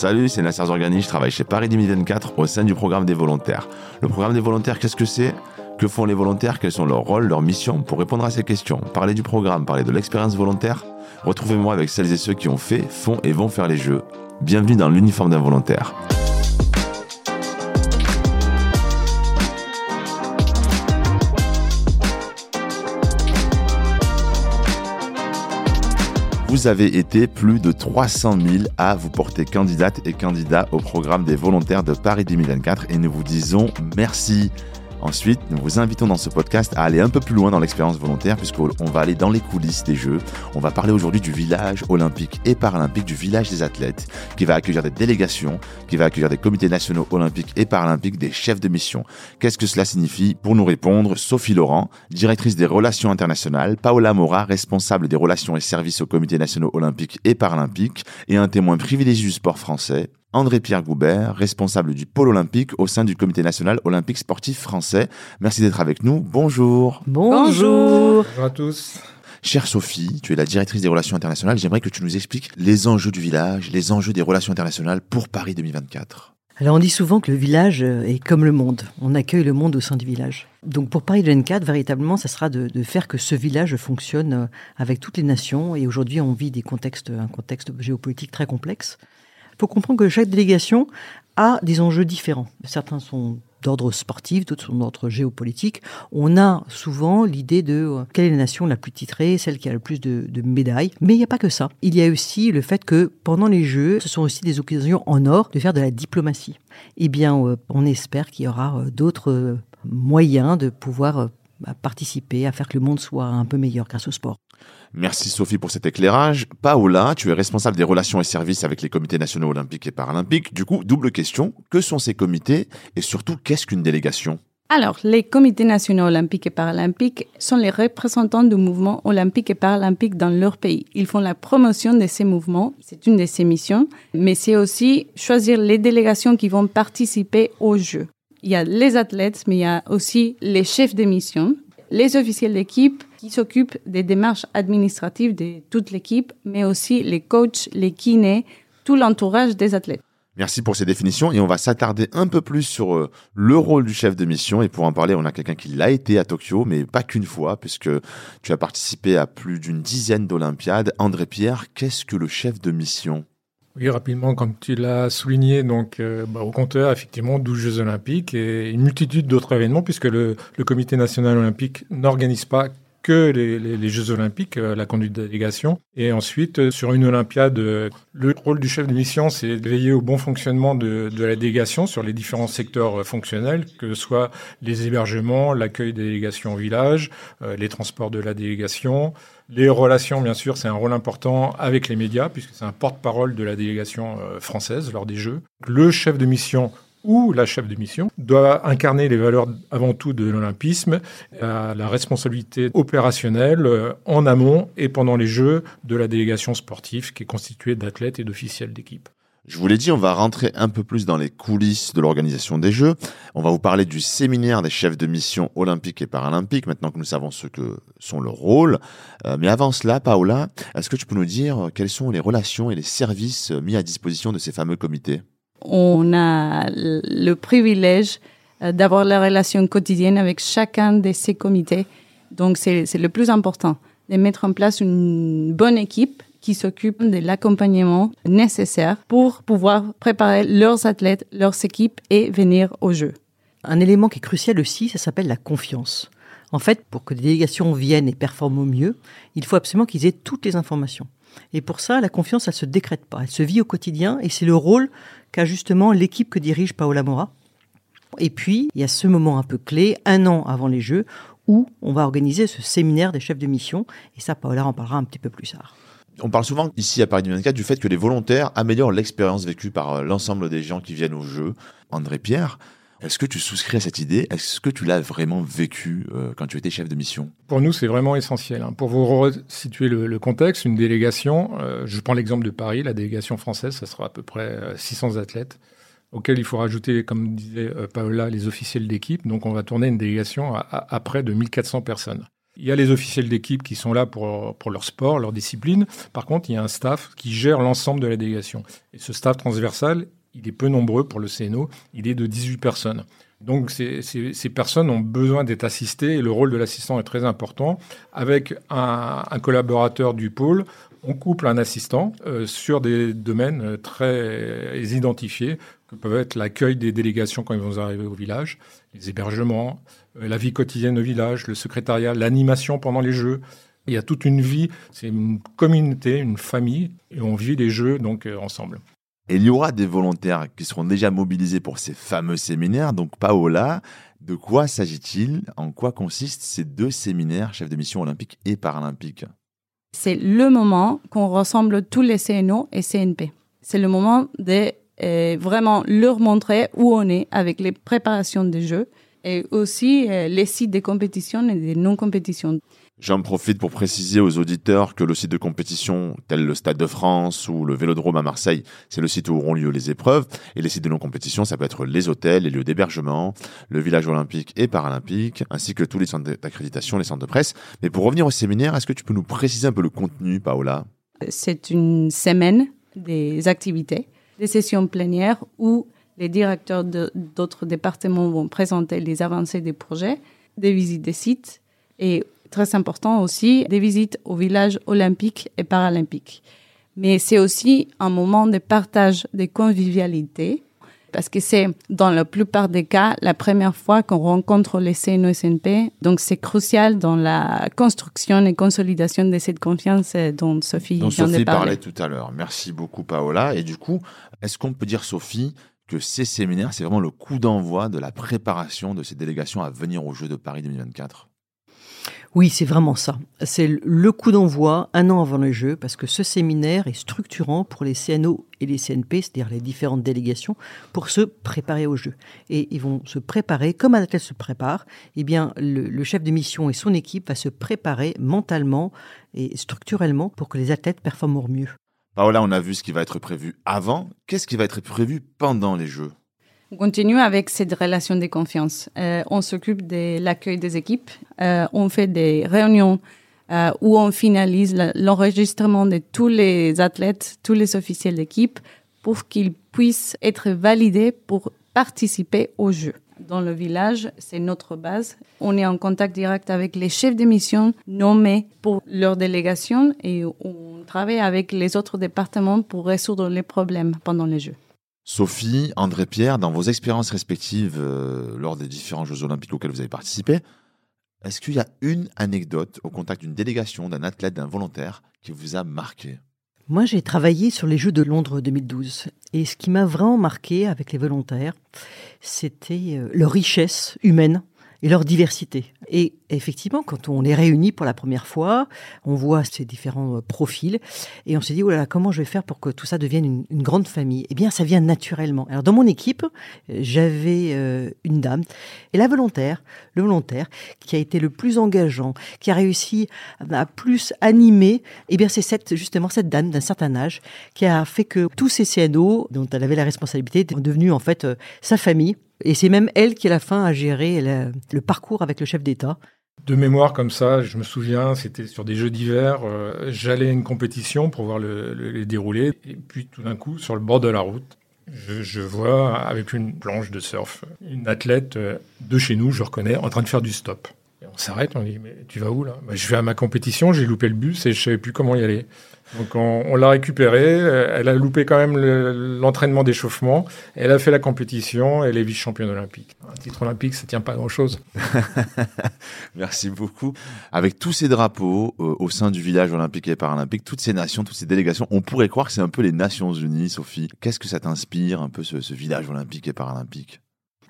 Salut, c'est Nasser Zorgani, je travaille chez Paris 2024 au sein du programme des volontaires. Le programme des volontaires, qu'est-ce que c'est? Que font les volontaires? Quels sont leurs rôles, leurs missions? Pour répondre à ces questions, parler du programme, parler de l'expérience volontaire, retrouvez-moi avec celles et ceux qui ont fait, font et vont faire les jeux. Bienvenue dans l'uniforme d'un volontaire. Vous avez été plus de 300 000 à vous porter candidate et candidat au programme des volontaires de Paris 2024 et nous vous disons merci. Ensuite, nous vous invitons dans ce podcast à aller un peu plus loin dans l'expérience volontaire puisqu'on va aller dans les coulisses des Jeux. On va parler aujourd'hui du village olympique et paralympique, du village des athlètes, qui va accueillir des délégations, qui va accueillir des comités nationaux olympiques et paralympiques, des chefs de mission. Qu'est-ce que cela signifie Pour nous répondre, Sophie Laurent, directrice des relations internationales, Paola Mora, responsable des relations et services aux comités nationaux olympiques et paralympiques, et un témoin privilégié du sport français, André-Pierre Goubert, responsable du pôle olympique au sein du Comité national olympique sportif français. Merci d'être avec nous. Bonjour. Bonjour. Bonjour à tous. Chère Sophie, tu es la directrice des relations internationales. J'aimerais que tu nous expliques les enjeux du village, les enjeux des relations internationales pour Paris 2024. Alors on dit souvent que le village est comme le monde. On accueille le monde au sein du village. Donc pour Paris 2024, véritablement, ça sera de, de, faire que ce village fonctionne avec toutes les nations. Et aujourd'hui, on vit des contextes, un contexte géopolitique très complexe faut comprendre que chaque délégation a des enjeux différents. Certains sont d'ordre sportif, d'autres sont d'ordre géopolitique. On a souvent l'idée de euh, quelle est la nation la plus titrée, celle qui a le plus de, médailles. Mais il n'y a pas que ça. Il y a aussi le fait que pendant les Jeux, ce sont aussi des occasions en or de faire de la diplomatie. Eh bien, euh, on espère qu'il y aura euh, d'autres moyens de pouvoir participer à faire que le monde soit un peu meilleur grâce au sport. Merci Sophie pour cet éclairage. Paola, tu es responsable des relations et services avec les comités nationaux olympiques et paralympiques. Du coup, double question, que sont ces comités et surtout qu'est-ce qu'une délégation? Alors, les comités nationaux olympiques et paralympiques sont les représentants du mouvement olympique et paralympique dans leur pays. Ils font la promotion de ces mouvements, c'est une de ces missions, mais c'est aussi choisir les délégations qui vont participer aux Jeux. Il y a les athlètes, mais il y a aussi les chefs de mission, les officiels d'équipe qui s'occupent des démarches administratives de toute l'équipe, mais aussi les coachs, les kinés, tout l'entourage des athlètes. Merci pour ces définitions et on va s'attarder un peu plus sur euh, le rôle du chef de mission et pour en parler on a quelqu'un qui l'a été à Tokyo mais pas qu'une fois puisque tu as participé à plus d'une dizaine d'Olympiades. André Pierre, qu'est-ce que le chef de mission oui, rapidement, comme tu l'as souligné, donc euh, bah, au compteur, effectivement, 12 Jeux Olympiques et une multitude d'autres événements, puisque le, le Comité national olympique n'organise pas que les, Jeux Olympiques, euh, la conduite de délégation. Et ensuite, euh, sur une Olympiade, euh, le rôle du chef de mission, c'est de veiller au bon fonctionnement de, de, la délégation sur les différents secteurs fonctionnels, que ce soit les hébergements, l'accueil des délégations au village, les transports de la délégation, les relations, bien sûr, c'est un rôle important avec les médias, puisque c'est un porte-parole de la délégation française lors des Jeux. Le chef de mission ou la chef de mission doit incarner les valeurs avant tout de l'olympisme, la responsabilité opérationnelle euh, en amont et pendant les Jeux de la délégation sportive qui est constituée d'athlètes et d'officiels d'équipe. Je vous l'ai dit, on va rentrer un peu plus dans les coulisses de l'organisation des Jeux. On va vous parler du séminaire des chefs de mission olympiques et paralympiques, maintenant que nous savons ce que sont leurs rôles. Euh, mais avant cela, Paola, est-ce que tu peux nous dire quelles sont les relations et les services mis à disposition de ces fameux comités? On a le privilège euh, d'avoir la relation quotidienne avec chacun de ces comités. Donc, c'est le plus important, de mettre en place une bonne équipe qui s'occupe de l'accompagnement nécessaire pour pouvoir préparer leurs athlètes, leurs équipes et venir au jeu. Un élément qui est crucial aussi, ça s'appelle la confiance. En fait, pour que les délégations viennent et performent au mieux, il faut absolument qu'ils aient toutes les informations. Et pour ça, la confiance, elle se décrète pas. Elle se vit au quotidien et c'est le rôle qu'a justement l'équipe que dirige Paola Mora. Et puis, il y a ce moment un peu clé, un an avant les Jeux, où on va organiser ce séminaire des chefs de mission. Et ça, Paola en parlera un petit peu plus tard. On parle souvent ici à Paris 2024 du fait que les volontaires améliorent l'expérience vécue par euh, l'ensemble des gens qui viennent aux Jeux. André Pierre, est-ce que tu souscris à cette idée? Est-ce que tu l'as vraiment vécu euh, quand tu étais chef de mission? Pour nous, c'est vraiment essentiel. Hein. Pour vous resituer le, le, contexte, une délégation, euh, je prends l'exemple de Paris, la délégation française, ça sera à peu près 600 euh, athlètes, auxquels il faut rajouter, comme disait Paola, les officiels d'équipe. Donc on va tourner une délégation à, à, à près de 1400 personnes. Il y a les officiels d'équipe qui sont là pour, pour leur sport, leur discipline. Par contre, il y a un staff qui gère l'ensemble de la délégation. Et ce staff transversal, il est peu nombreux pour le CNO, il est de 18 personnes. Donc ces, personnes ont besoin d'être assistées et le rôle de l'assistant est très important. Avec un, un, collaborateur du pôle, on couple un assistant euh, sur des domaines euh, très identifiés que peuvent être l'accueil des délégations quand ils vont arriver au village, les hébergements, euh, la vie quotidienne au village, le secrétariat, l'animation pendant les jeux. Il y a toute une vie, c'est une communauté, une famille, et on vit les jeux donc ensemble. Et il y aura des volontaires qui seront déjà mobilisés pour ces fameux séminaires. Donc, Paola, de quoi s'agit-il? En quoi consistent ces deux séminaires, chef de mission olympique et paralympique? C'est le moment qu'on ressemble tous les CNO et CNP. C'est le moment de euh, vraiment leur montrer où on est avec les préparations des jeux et aussi euh, les sites de compétition et des non-compétitions. J'en profite pour préciser aux auditeurs que le site de compétition, tel le Stade de France ou le Vélodrome à Marseille, c'est le site où auront lieu les épreuves. Et les sites de non-compétition, ça peut être les hôtels, les lieux d'hébergement, le village olympique et paralympique, ainsi que tous les centres d'accréditation, les centres de presse. Mais pour revenir au séminaire, est-ce que tu peux nous préciser un peu le contenu, Paola? C'est une semaine des activités, des sessions plénières où les directeurs d'autres départements vont présenter les avancées des projets, des visites des sites et très important aussi, des visites aux villages olympiques et paralympiques. Mais c'est aussi un moment de partage, de convivialité, parce que c'est dans la plupart des cas la première fois qu'on rencontre les CNO SNP. Donc c'est crucial dans la construction et consolidation de cette confiance dont Sophie dont vient Sophie de parler. parlait tout à l'heure. Merci beaucoup Paola. Et du coup, est-ce qu'on peut dire Sophie que ces séminaires, c'est vraiment le coup d'envoi de la préparation de ces délégations à venir aux Jeux de Paris 2024 oui, c'est vraiment ça. C'est le coup d'envoi un an avant les Jeux, parce que ce séminaire est structurant pour les CNO et les CNP, c'est-à-dire les différentes délégations, pour se préparer aux Jeux. Et ils vont se préparer, comme un athlète se prépare, eh bien, le, le chef de mission et son équipe va se préparer mentalement et structurellement pour que les athlètes performent au mieux. Paola, on a vu ce qui va être prévu avant. Qu'est-ce qui va être prévu pendant les Jeux? On continue avec cette relation de confiance. Euh, on s'occupe de l'accueil des équipes. Euh, on fait des réunions euh, où on finalise l'enregistrement de tous les athlètes, tous les officiels d'équipe, pour qu'ils puissent être validés pour participer au jeu. Dans le village, c'est notre base. On est en contact direct avec les chefs de mission nommés pour leur délégation et on travaille avec les autres départements pour résoudre les problèmes pendant les Jeux. Sophie, André-Pierre, dans vos expériences respectives euh, lors des différents Jeux olympiques auxquels vous avez participé, est-ce qu'il y a une anecdote au contact d'une délégation, d'un athlète, d'un volontaire qui vous a marqué? Moi, j'ai travaillé sur les Jeux de Londres 2012. Et ce qui m'a vraiment marqué avec les volontaires, c'était euh, leur richesse humaine et leur diversité. Et effectivement, quand on les réunit pour la première fois, on voit ces différents euh, profils et on se dit, oh là là, comment je vais faire pour que tout ça devienne une, grande famille? Eh bien, ça vient naturellement. Alors, dans mon équipe, euh, j'avais euh, une dame et la volontaire, le volontaire qui a été le plus engageant, qui a réussi à plus animer, eh bien, c'est cette, justement cette dame d'un certain âge qui a fait que tous ces CNO dont elle avait la responsabilité sont devenus en fait sa famille et c'est même elle qui, à la fin, a géré le parcours avec le chef d'État. De mémoire comme ça, je me souviens, c'était sur des jeux d'hiver. Euh, j'allais à une compétition pour voir le, le, dérouler. Et puis tout d'un coup, sur le bord de la route, je, je, vois avec une planche de surf une athlète euh, de chez nous, je reconnais, en train de faire du stop. On s'arrête, on dit Mais tu vas où là? Bah, Je vais à ma compétition, j'ai loupé le bus et je savais plus comment y aller. Donc on, l'a récupérée. Elle a loupé quand même l'entraînement d'échauffement. Elle a fait la compétition. Elle est vice-championne olympique. Un titre olympique, ça tient pas grand-chose. Merci beaucoup. Avec tous ces drapeaux euh, au sein du village olympique et paralympique, toutes ces nations, toutes ces délégations, on pourrait croire que c'est un peu les Nations Unies, Sophie. Qu'est-ce que ça t'inspire, un peu ce village olympique et paralympique?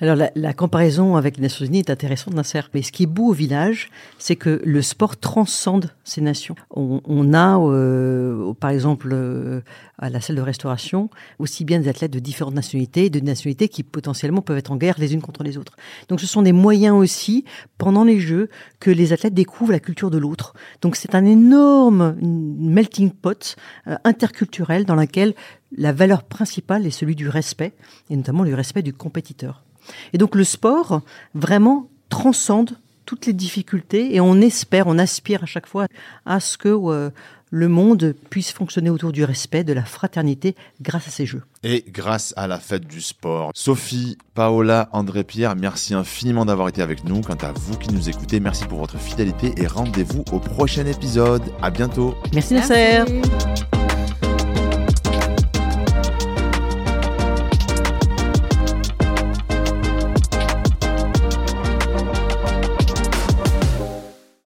Alors la, la, comparaison avec les Nations Unies est intéressante, Nasser. Mais ce qui est beau au village, c'est que le sport transcende ces nations. On, on a, euh, par exemple, euh, à la salle de restauration, aussi bien des athlètes de différentes nationalités, de nationalités qui potentiellement peuvent être en guerre les unes contre les autres. Donc ce sont des moyens aussi, pendant les Jeux, que les athlètes découvrent la culture de l'autre. Donc c'est un énorme melting pot euh, interculturel dans lequel la valeur principale est celui du respect, et notamment le respect du compétiteur. Et donc le sport vraiment transcende toutes les difficultés et on espère, on aspire à chaque fois à ce que euh, le monde puisse fonctionner autour du respect, de la fraternité grâce à ces jeux. Et grâce à la fête du sport. Sophie, Paola, André-Pierre, merci infiniment d'avoir été avec nous. Quant à vous qui nous écoutez, merci pour votre fidélité et rendez-vous au prochain épisode. À bientôt. Merci Nasser. Merci.